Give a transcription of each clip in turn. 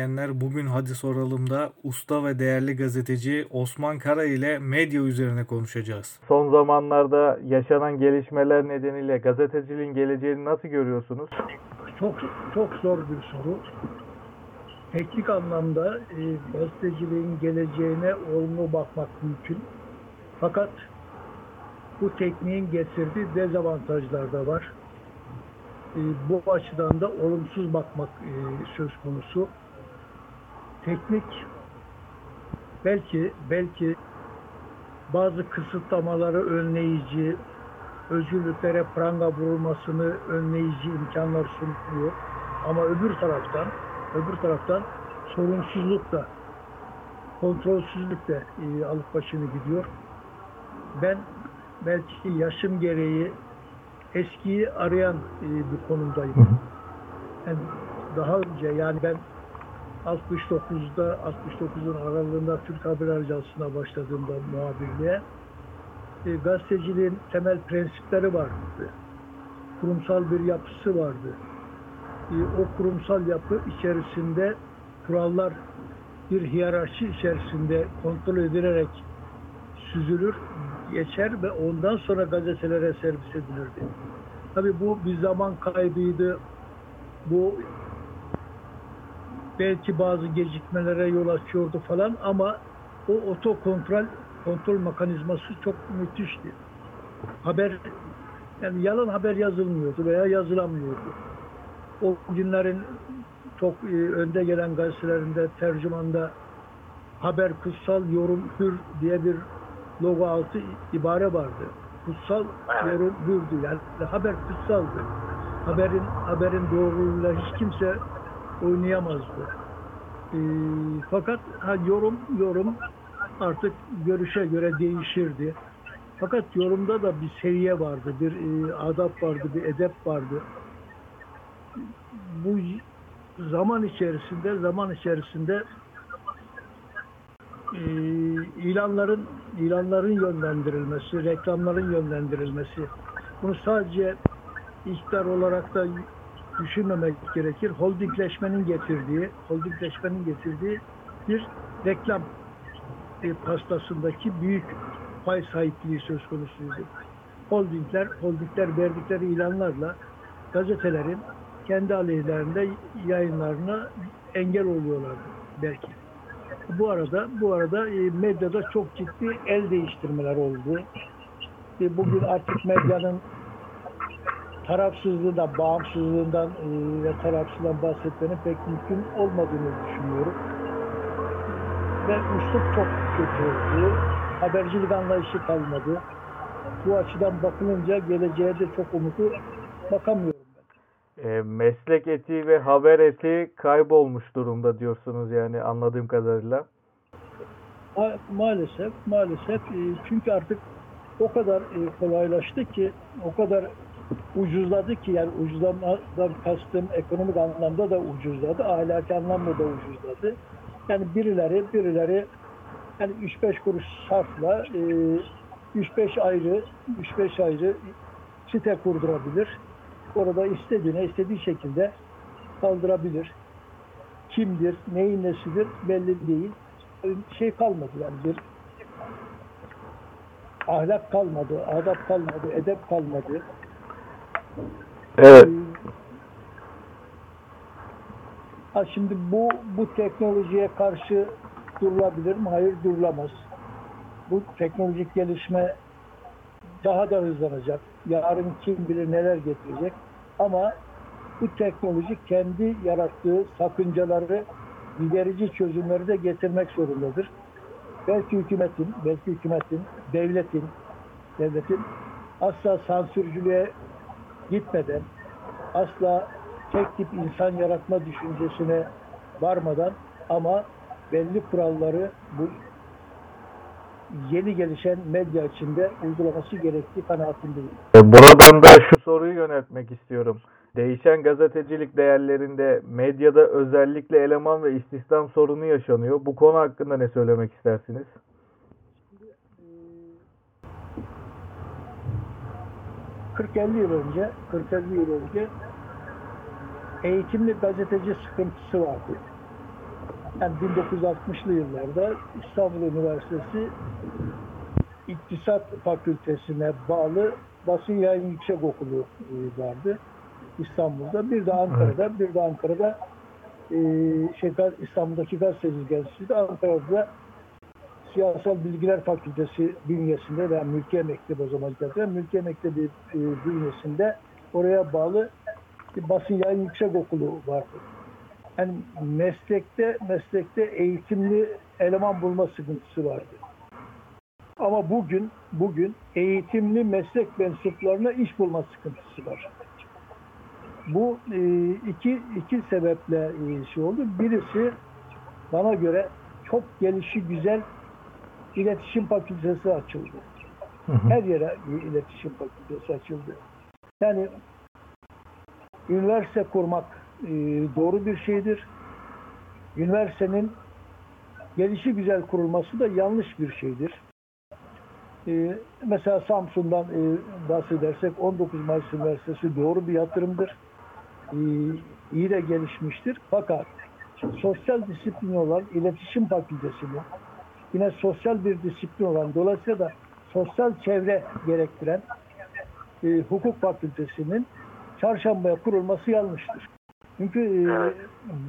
Dinleyenler. Bugün Hadi Soralım'da usta ve değerli gazeteci Osman Kara ile medya üzerine konuşacağız. Son zamanlarda yaşanan gelişmeler nedeniyle gazeteciliğin geleceğini nasıl görüyorsunuz? Çok çok zor bir soru. Teknik anlamda e, gazeteciliğin geleceğine olumlu bakmak mümkün. Fakat bu tekniğin getirdiği dezavantajlar da var. E, bu açıdan da olumsuz bakmak e, söz konusu. Teknik belki belki bazı kısıtlamaları önleyici, özgürlüklere pranga vurulmasını önleyici imkanlar sunuyor. Ama öbür taraftan öbür taraftan sorunsuzluk da kontrolsüzlük de e, alıp başını gidiyor. Ben belki yaşım gereği eskiyi arayan e, bir konumdayım. Yani daha önce yani ben 69'da 69'un aralığında Türk Haber Ajansı'na başladığımda muhabirliğe e, gazeteciliğin temel prensipleri vardı. Kurumsal bir yapısı vardı. E, o kurumsal yapı içerisinde kurallar bir hiyerarşi içerisinde kontrol edilerek süzülür, geçer ve ondan sonra gazetelere servis edilirdi. Tabii bu bir zaman kaybıydı. Bu belki bazı gecikmelere yol açıyordu falan ama o otokontrol kontrol mekanizması çok müthişti. Haber yani yalan haber yazılmıyordu veya yazılamıyordu. O günlerin çok e, önde gelen gazetelerinde tercümanda haber kutsal yorum hür diye bir logo altı ibare vardı. Kutsal yorum hürdü. Yani haber kutsaldı. Haberin haberin doğruluğuyla hiç kimse oynayamazdı. E, fakat ha, yorum yorum artık görüşe göre değişirdi. Fakat yorumda da bir seviye vardı, bir e, adap vardı, bir edep vardı. Bu zaman içerisinde zaman içerisinde e, ilanların ilanların yönlendirilmesi, reklamların yönlendirilmesi. Bunu sadece iktidar olarak da düşünmemek gerekir. Holdingleşmenin getirdiği, holdingleşmenin getirdiği bir reklam e, pastasındaki büyük pay sahipliği söz konusuydu. Holdingler, holdingler verdikleri ilanlarla gazetelerin kendi aleyhlerinde yayınlarına engel oluyorlardı belki. Bu arada bu arada e, medyada çok ciddi el değiştirmeler oldu. E, bugün artık medyanın tarafsızlığından, bağımsızlığından e, ve tarafsızlığından bahsetmenin pek mümkün olmadığını düşünüyorum. Ve üslup çok kötü oldu. Habercilik anlayışı kalmadı. Bu açıdan bakılınca geleceğe de çok umutlu bakamıyorum ben. E, meslek etiği ve haber etiği kaybolmuş durumda diyorsunuz yani anladığım kadarıyla. Ma- maalesef, maalesef e, çünkü artık o kadar e, kolaylaştı ki, o kadar ucuzladı ki yani ucuzlamadan kastım ekonomik anlamda da ucuzladı, ahlaki anlamda da ucuzladı. Yani birileri birileri yani 3-5 kuruş sarfla e, 3-5 ayrı 3-5 ayrı site kurdurabilir. Orada istediğine istediği şekilde kaldırabilir. Kimdir, neyin nesidir belli değil. Şey kalmadı yani bir ahlak kalmadı, adap kalmadı, edep kalmadı. Evet. Ha şimdi bu bu teknolojiye karşı durulabilir mi? Hayır durulamaz. Bu teknolojik gelişme daha da hızlanacak. Yarın kim bilir neler getirecek. Ama bu teknoloji kendi yarattığı sakıncaları giderici çözümleri de getirmek zorundadır. Belki hükümetin, belki hükümetin, devletin, devletin asla sansürcülüğe gitmeden, asla tek tip insan yaratma düşüncesine varmadan ama belli kuralları bu yeni gelişen medya içinde uygulaması gerektiği kanaatindeyim. E, Buradan da şu soruyu yöneltmek istiyorum. Değişen gazetecilik değerlerinde medyada özellikle eleman ve istihdam sorunu yaşanıyor. Bu konu hakkında ne söylemek istersiniz? 40-50 yıl önce 40-50 yıl önce eğitimli gazeteci sıkıntısı vardı. Yani 1960'lı yıllarda İstanbul Üniversitesi İktisat Fakültesine bağlı Basın Yayın Yüksek Okulu e, vardı İstanbul'da. Bir de Ankara'da, bir de Ankara'da e, şey, İstanbul'daki gazetecilik enstitüsü Ankara'da Siyasal Bilgiler Fakültesi bünyesinde veya Mülkiye Mektebi o zaman zaten Mülkiye Mektebi e, bünyesinde oraya bağlı bir basın yayın yüksek okulu vardı. Yani meslekte meslekte eğitimli eleman bulma sıkıntısı vardı. Ama bugün bugün eğitimli meslek mensuplarına iş bulma sıkıntısı var. Bu e, iki iki sebeple e, şey oldu. Birisi bana göre çok gelişi güzel iletişim fakültesi açıldı. Her yere iletişim fakültesi açıldı. Yani üniversite kurmak e, doğru bir şeydir. Üniversitenin gelişi güzel kurulması da yanlış bir şeydir. E, mesela Samsun'dan e, bahsedersek 19 Mayıs Üniversitesi doğru bir yatırımdır. E, iyi de gelişmiştir. Fakat sosyal disiplin olan iletişim fakültesini yine sosyal bir disiplin olan dolayısıyla da sosyal çevre gerektiren e, hukuk fakültesinin çarşambaya kurulması yanlıştır. Çünkü e,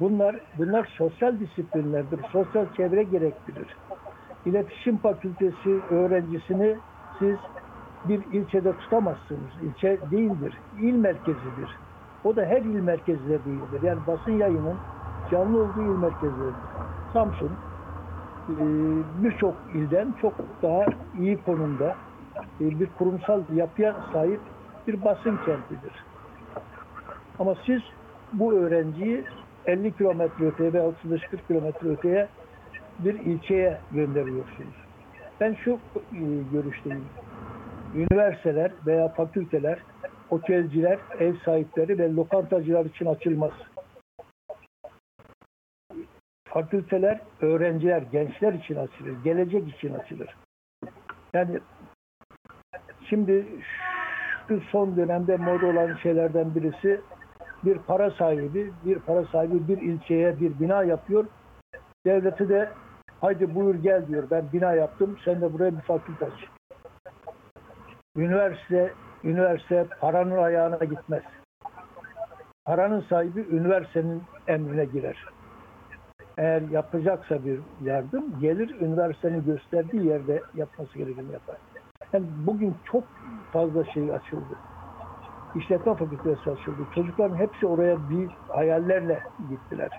bunlar bunlar sosyal disiplinlerdir. Sosyal çevre gerektirir. İletişim fakültesi öğrencisini siz bir ilçede tutamazsınız. İlçe değildir. İl merkezidir. O da her il merkezinde değildir. Yani basın yayının canlı olduğu il merkezleridir. Samsun birçok ilden çok daha iyi konumda e, bir kurumsal yapıya sahip bir basın kentidir. Ama siz bu öğrenciyi 50 kilometre öteye veya 35-40 kilometre öteye bir ilçeye gönderiyorsunuz. Ben şu e, görüşteyim. Üniversiteler veya fakülteler, otelciler, ev sahipleri ve lokantacılar için açılmaz. Fakülteler öğrenciler, gençler için açılır, gelecek için açılır. Yani şimdi şu son dönemde moda olan şeylerden birisi bir para sahibi, bir para sahibi bir ilçeye bir bina yapıyor. Devleti de haydi buyur gel diyor. Ben bina yaptım. Sen de buraya bir fakülte aç. Üniversite, üniversite paranın ayağına gitmez. Paranın sahibi üniversitenin emrine girer. Eğer yapacaksa bir yardım gelir üniversitenin gösterdiği yerde yapması gerekeni yapar. Yani bugün çok fazla şey açıldı. İşletme fakültesi açıldı. Çocukların hepsi oraya bir hayallerle gittiler.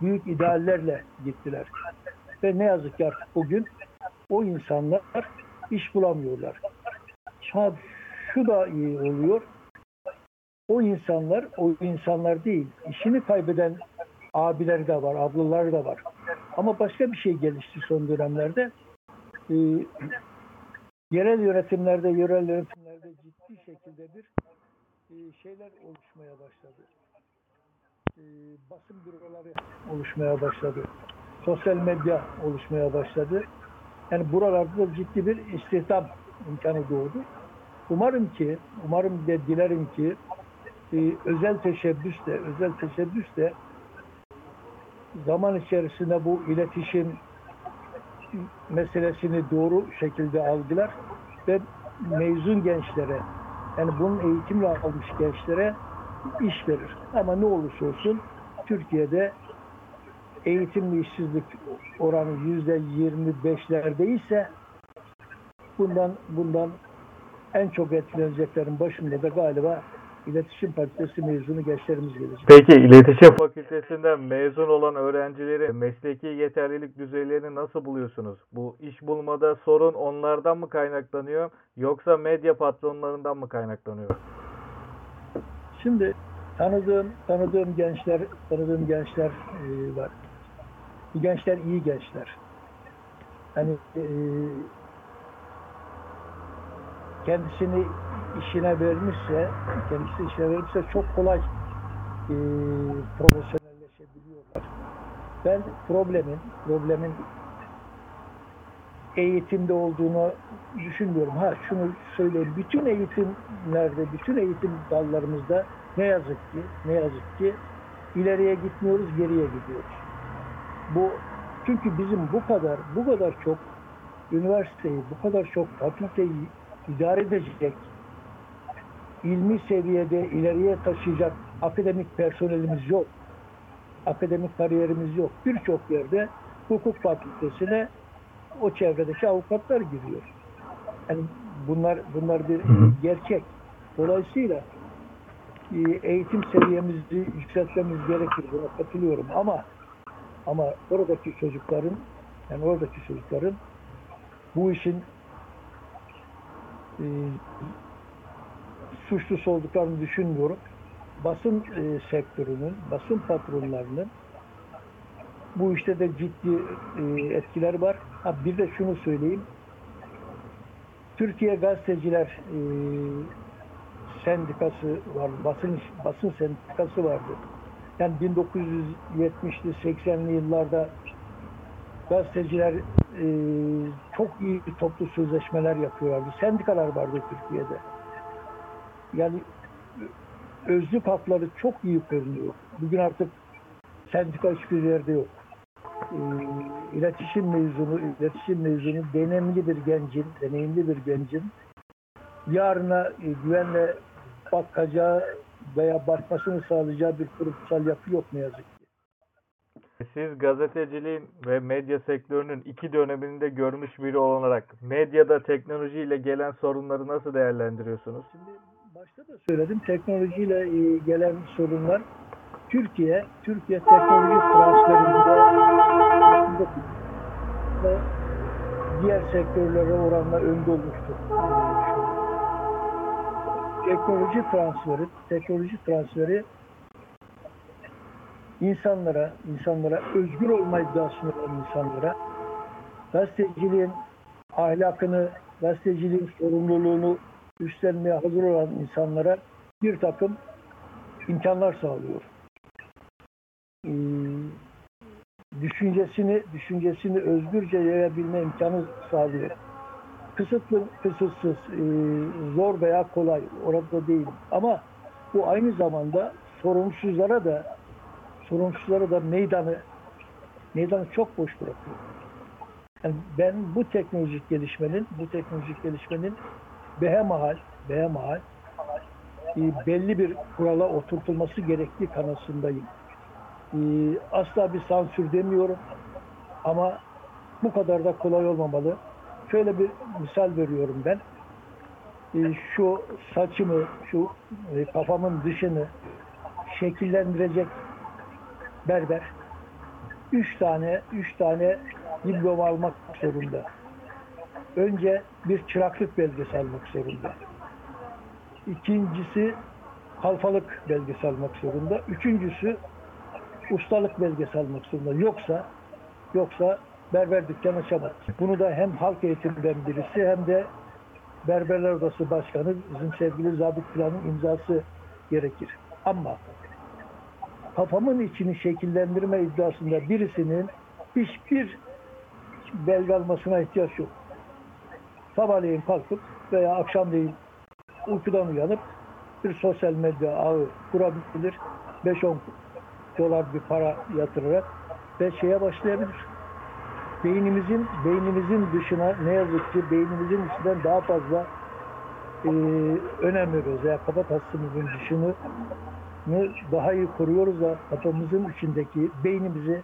Büyük ideallerle gittiler. Ve ne yazık ki artık bugün o insanlar iş bulamıyorlar. Ha, şu da iyi oluyor. O insanlar, o insanlar değil, işini kaybeden abileri de var, ablaları da var. Ama başka bir şey gelişti son dönemlerde. Ee, yerel yönetimlerde, yerel yönetimlerde ciddi şekilde bir e, şeyler oluşmaya başladı. E, basın büroları oluşmaya başladı. Sosyal medya oluşmaya başladı. Yani buralarda da ciddi bir istihdam imkanı doğdu. Umarım ki, umarım ve dilerim ki e, özel teşebbüs de, özel teşebbüs de zaman içerisinde bu iletişim meselesini doğru şekilde algılar ve mezun gençlere yani bunun eğitimle almış gençlere iş verir. Ama ne olursa olsun Türkiye'de eğitimli işsizlik oranı yüzde yirmi beşlerdeyse bundan bundan en çok etkileneceklerin başında da galiba iletişim fakültesi mezunu gençlerimiz gelecek. Peki iletişim fakültesinden mezun olan öğrencileri mesleki yeterlilik düzeylerini nasıl buluyorsunuz? Bu iş bulmada sorun onlardan mı kaynaklanıyor yoksa medya patronlarından mı kaynaklanıyor? Şimdi tanıdığım tanıdığım gençler tanıdığım gençler e, var. Bu gençler iyi gençler. Hani e, kendisini işine vermişse, kendisi işine vermişse çok kolay e, profesyonelleşebiliyorlar. Ben problemin problemin eğitimde olduğunu düşünmüyorum. Ha şunu söyleyeyim. Bütün eğitimlerde, bütün eğitim dallarımızda ne yazık ki, ne yazık ki ileriye gitmiyoruz, geriye gidiyoruz. Bu çünkü bizim bu kadar, bu kadar çok üniversiteyi, bu kadar çok fakülteyi idare edecek, ilmi seviyede ileriye taşıyacak akademik personelimiz yok. Akademik kariyerimiz yok. Birçok yerde hukuk fakültesine o çevredeki avukatlar giriyor. Yani bunlar bunlar bir gerçek. Dolayısıyla e, eğitim seviyemizi yükseltmemiz gerekir. Buna katılıyorum ama ama oradaki çocukların yani oradaki çocukların bu işin e, suçlusu olduklarını düşünmüyorum. Basın e, sektörünün, basın patronlarının bu işte de ciddi e, etkiler var. Ha, bir de şunu söyleyeyim. Türkiye Gazeteciler e, Sendikası var, basın basın sendikası vardı. Yani 1970'li 80'li yıllarda gazeteciler e, çok iyi toplu sözleşmeler yapıyorlardı. Sendikalar vardı Türkiye'de. Yani özlük hakları çok iyi korunuyor. Bugün artık sendika hiçbir yerde yok. E, iletişim mezunu, iletişim mezunu deneyimli bir gencin, deneyimli bir gencin yarına e, güvenle bakacağı veya bakmasını sağlayacağı bir kurumsal yapı yok ne yazık ki. Siz gazeteciliğin ve medya sektörünün iki dönemini de görmüş biri olarak medyada teknolojiyle gelen sorunları nasıl değerlendiriyorsunuz? Şimdi başta da söyledim teknolojiyle e, gelen sorunlar Türkiye Türkiye teknoloji transferinde ve diğer sektörlere oranla önde olmuştur. Teknoloji transferi, teknoloji transferi insanlara, insanlara özgür olma iddiasını olan insanlara gazeteciliğin ahlakını, gazeteciliğin sorumluluğunu üstlenmeye hazır olan insanlara bir takım imkanlar sağlıyor. Ee, düşüncesini düşüncesini özgürce yayabilme imkanı sağlıyor. Kısıtlı, kısıtsız, e, zor veya kolay orada değil. Ama bu aynı zamanda sorumsuzlara da sorumsuzlara da meydanı meydanı çok boş bırakıyor. Yani ben bu teknolojik gelişmenin bu teknolojik gelişmenin behemahal behemahal e, belli bir kurala oturtulması gerektiği kanısındayım. E, asla bir sansür demiyorum ama bu kadar da kolay olmamalı. Şöyle bir misal veriyorum ben. E, şu saçımı, şu e, kafamın dışını şekillendirecek berber üç tane üç tane diploma almak zorunda. Önce bir çıraklık belgesi almak zorunda. İkincisi kalfalık belgesi almak zorunda. Üçüncüsü ustalık belgesi almak zorunda. Yoksa yoksa berber dükkanı açamaz. Bunu da hem halk eğitiminden birisi hem de Berberler Odası Başkanı bizim sevgili Zabit Plan'ın imzası gerekir. Ama kafamın içini şekillendirme iddiasında birisinin hiçbir belge almasına ihtiyaç yok. Sabahleyin kalkıp veya akşamleyin uykudan uyanıp bir sosyal medya ağı kurabilir. 5-10 dolar bir para yatırarak ve şeye başlayabilir. Beynimizin beynimizin dışına ne yazık ki beynimizin içinden daha fazla e, önem veriyoruz. Yani kafatasımızın dışını daha iyi koruyoruz da kafamızın içindeki beynimizi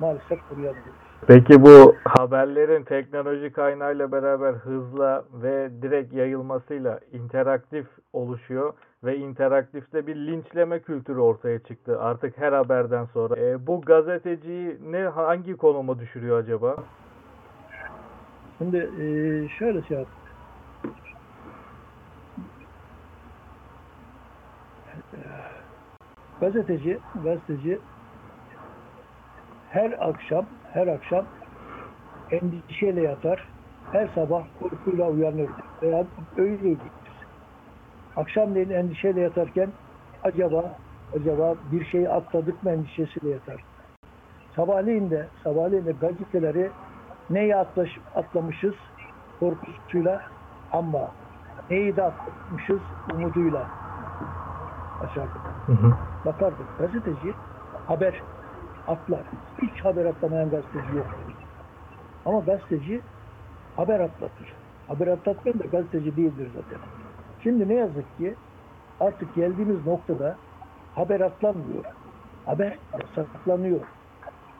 maalesef koruyamıyoruz. Peki bu haberlerin teknoloji kaynağıyla beraber hızla ve direkt yayılmasıyla interaktif oluşuyor ve interaktifte bir linçleme kültürü ortaya çıktı artık her haberden sonra. E, bu gazeteciyi ne hangi konuma düşürüyor acaba? Şimdi e, şöyle şey yap. Gazeteci, gazeteci her akşam her akşam endişeyle yatar. Her sabah korkuyla uyanır. Veya öyleydi. Akşamleyin endişeyle yatarken acaba acaba bir şeyi atladık mı endişesiyle yatar. Sabahleyin de sabahleyin de gazeteleri neyi atlaş, atlamışız korkusuyla ama neyi de atlamışız umuduyla. açardık. Hı hı. Bakardık. Gazeteci haber atlar. Hiç haber atlamayan gazeteci yok. Ama gazeteci haber atlatır. Haber atlatmayan da gazeteci değildir zaten. Şimdi ne yazık ki artık geldiğimiz noktada haber atlanmıyor. Haber yasaklanıyor.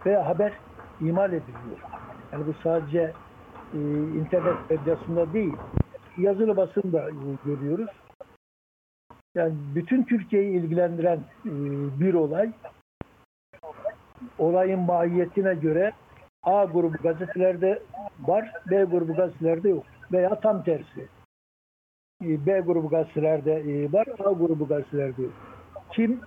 Veya haber imal ediliyor. Yani bu sadece e, internet medyasında değil, yazılı basında e, görüyoruz. Yani bütün Türkiye'yi ilgilendiren e, bir olay, olayın mahiyetine göre A grubu gazetelerde var, B grubu gazetelerde yok. Veya tam tersi. E, B grubu gazetelerde e, var, A grubu gazetelerde yok. Kim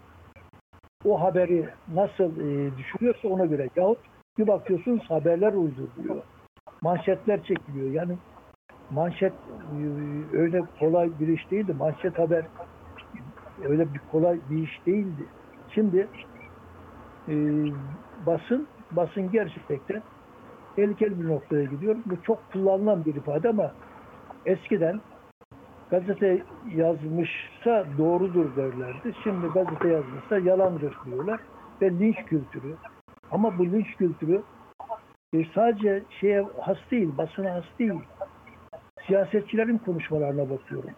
o haberi nasıl e, düşünüyorsa ona göre. Yahut bir bakıyorsunuz haberler uyduruluyor. Manşetler çekiliyor. Yani manşet öyle kolay bir iş değildi. Manşet haber öyle bir kolay bir iş değildi. Şimdi e, basın basın gerçekten tehlikeli bir noktaya gidiyor. Bu çok kullanılan bir ifade ama eskiden gazete yazmışsa doğrudur derlerdi. Şimdi gazete yazmışsa yalandır diyorlar. Ve linç kültürü. Ama bu linç kültürü e, sadece şeye has değil, basına has değil. Siyasetçilerin konuşmalarına bakıyorum.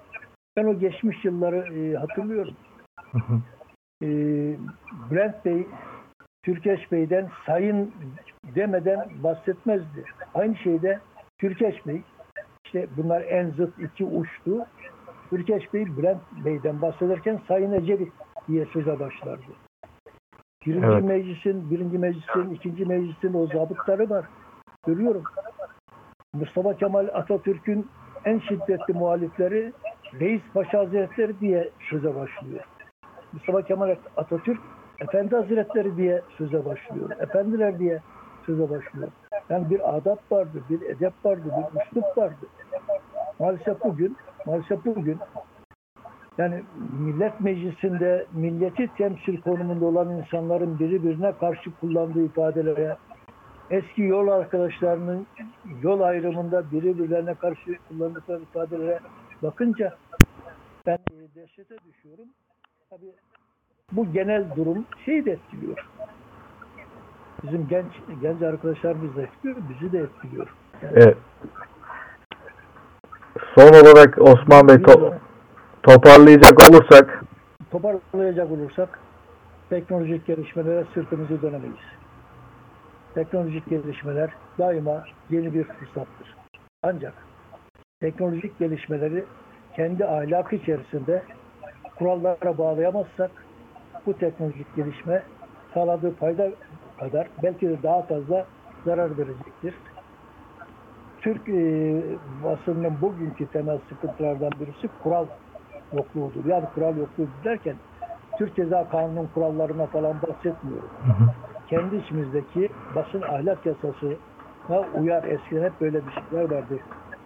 Ben o geçmiş yılları e, hatırlıyorum. Hı hı. E, Bülent Bey, Türkeş Bey'den sayın demeden bahsetmezdi. Aynı şeyde Türkeş Bey, işte bunlar en zıt iki uçtu. Türkeş Bey Bülent Bey'den bahsederken Sayın Ecevit diye söze başlardı. Birinci Evet. meclisin, birinci meclisin, ikinci meclisin o zabıtları var. Görüyorum. Mustafa Kemal Atatürk'ün en şiddetli muhalifleri Reis Paşa Hazretleri diye söze başlıyor. Mustafa Kemal Atatürk Efendi Hazretleri diye söze başlıyor. Efendiler diye söze başlıyor. Yani bir adap vardı, bir edep vardı, bir üslup vardı. Maalesef bugün, maalesef bugün yani millet meclisinde milleti temsil konumunda olan insanların birbirine karşı kullandığı ifadelere, eski yol arkadaşlarının yol ayrımında birbirlerine karşı kullandıkları ifadelere bakınca ben dehşete düşüyorum. Tabii bu genel durum şeyi de etkiliyor. Bizim genç genç arkadaşlarımız da etkiliyor, bizi de etkiliyor. Yani Evet. Son olarak Osman Bey to- toparlayacak olursak toparlayacak olursak teknolojik gelişmelere sırtımızı dönemeyiz. Teknolojik gelişmeler daima yeni bir fırsattır. Ancak teknolojik gelişmeleri kendi ahlakı içerisinde kurallara bağlayamazsak bu teknolojik gelişme sağladığı fayda kadar belki de daha fazla zarar verecektir. Türk e, basınının bugünkü temel sıkıntılardan birisi kural yokluğudur. Yani kural yokluğu derken Türk Ceza Kanunu'nun kurallarına falan bahsetmiyorum. Kendi içimizdeki basın ahlak yasasına uyar. Eskiden hep böyle bir şeyler vardı.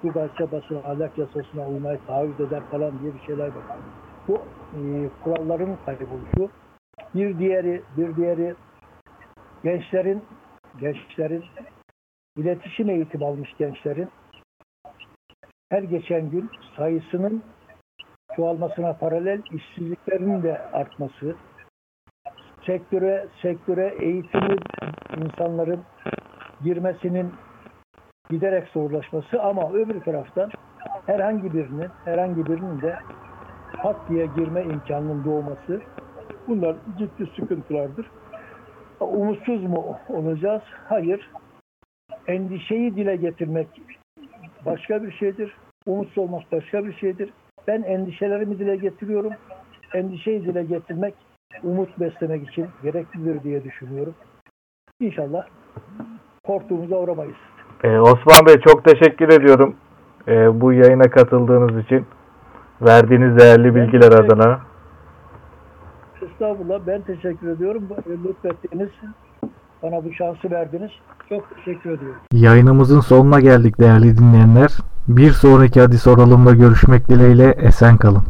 Bu gazete basın ahlak yasasına uymayı taahhüt eder falan diye bir şeyler var. Bu e, kuralların kayboluşu. Bir diğeri, bir diğeri gençlerin gençlerin iletişim eğitimi almış gençlerin her geçen gün sayısının çoğalmasına paralel işsizliklerinin de artması, sektöre sektöre eğitimli insanların girmesinin giderek zorlaşması ama öbür taraftan herhangi birinin herhangi birinin de pat diye girme imkanının doğması bunlar ciddi sıkıntılardır. Umutsuz mu olacağız? Hayır. Endişeyi dile getirmek başka bir şeydir. Umutsuz olmak başka bir şeydir. Ben endişelerimi dile getiriyorum. Endişeyi dile getirmek umut beslemek için gereklidir diye düşünüyorum. İnşallah korktuğumuza uğramayız. Ee, Osman Bey çok teşekkür ediyorum ee, bu yayına katıldığınız için. Verdiğiniz değerli bilgiler adına. Estağfurullah ben teşekkür ediyorum. Lütfettiniz. Bana bu şansı verdiniz. Çok teşekkür ediyorum. Yayınımızın sonuna geldik değerli dinleyenler. Bir sonraki Hadi Soralım'da görüşmek dileğiyle esen kalın.